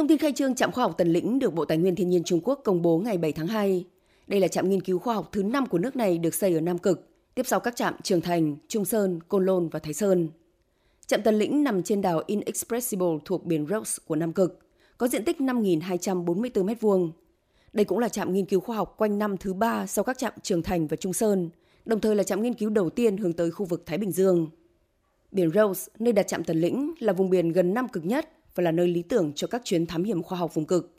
Thông tin khai trương trạm khoa học Tần Lĩnh được Bộ Tài nguyên Thiên nhiên Trung Quốc công bố ngày 7 tháng 2. Đây là trạm nghiên cứu khoa học thứ 5 của nước này được xây ở Nam Cực, tiếp sau các trạm Trường Thành, Trung Sơn, Côn Lôn và Thái Sơn. Trạm Tần Lĩnh nằm trên đảo Inexpressible thuộc biển Rose của Nam Cực, có diện tích 5.244 m2. Đây cũng là trạm nghiên cứu khoa học quanh năm thứ ba sau các trạm Trường Thành và Trung Sơn, đồng thời là trạm nghiên cứu đầu tiên hướng tới khu vực Thái Bình Dương. Biển Rose, nơi đặt trạm Tần Lĩnh, là vùng biển gần Nam Cực nhất và là nơi lý tưởng cho các chuyến thám hiểm khoa học vùng cực.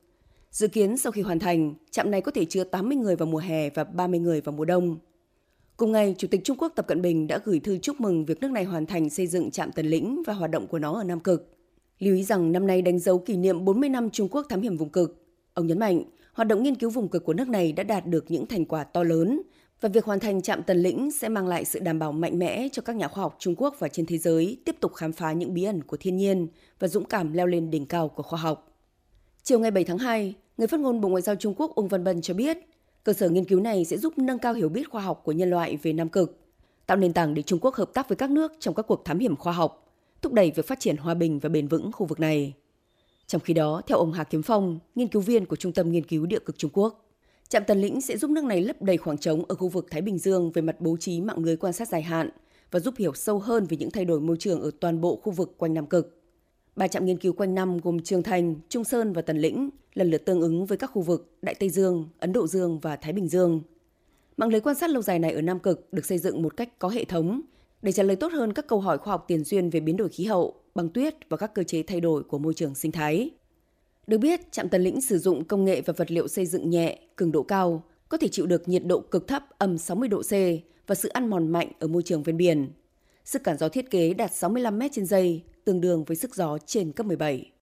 Dự kiến sau khi hoàn thành, trạm này có thể chứa 80 người vào mùa hè và 30 người vào mùa đông. Cùng ngày, Chủ tịch Trung Quốc Tập Cận Bình đã gửi thư chúc mừng việc nước này hoàn thành xây dựng trạm Tần Lĩnh và hoạt động của nó ở Nam Cực. Lưu ý rằng năm nay đánh dấu kỷ niệm 40 năm Trung Quốc thám hiểm vùng cực. Ông nhấn mạnh, hoạt động nghiên cứu vùng cực của nước này đã đạt được những thành quả to lớn và việc hoàn thành trạm Tần Lĩnh sẽ mang lại sự đảm bảo mạnh mẽ cho các nhà khoa học Trung Quốc và trên thế giới tiếp tục khám phá những bí ẩn của thiên nhiên và dũng cảm leo lên đỉnh cao của khoa học. Chiều ngày 7 tháng 2, người phát ngôn Bộ Ngoại giao Trung Quốc Ung Văn Bân cho biết, cơ sở nghiên cứu này sẽ giúp nâng cao hiểu biết khoa học của nhân loại về Nam Cực, tạo nền tảng để Trung Quốc hợp tác với các nước trong các cuộc thám hiểm khoa học, thúc đẩy việc phát triển hòa bình và bền vững khu vực này. Trong khi đó, theo ông Hà Kiếm Phong, nghiên cứu viên của Trung tâm Nghiên cứu Địa cực Trung Quốc, Trạm Tần Lĩnh sẽ giúp nước này lấp đầy khoảng trống ở khu vực Thái Bình Dương về mặt bố trí mạng lưới quan sát dài hạn và giúp hiểu sâu hơn về những thay đổi môi trường ở toàn bộ khu vực quanh Nam Cực. Ba trạm nghiên cứu quanh năm gồm Trường Thành, Trung Sơn và Tần Lĩnh lần lượt tương ứng với các khu vực Đại Tây Dương, Ấn Độ Dương và Thái Bình Dương. Mạng lưới quan sát lâu dài này ở Nam Cực được xây dựng một cách có hệ thống để trả lời tốt hơn các câu hỏi khoa học tiền duyên về biến đổi khí hậu, băng tuyết và các cơ chế thay đổi của môi trường sinh thái. Được biết, trạm Tần Lĩnh sử dụng công nghệ và vật liệu xây dựng nhẹ, cường độ cao, có thể chịu được nhiệt độ cực thấp âm 60 độ C và sự ăn mòn mạnh ở môi trường ven biển. Sức cản gió thiết kế đạt 65 m trên giây, tương đương với sức gió trên cấp 17.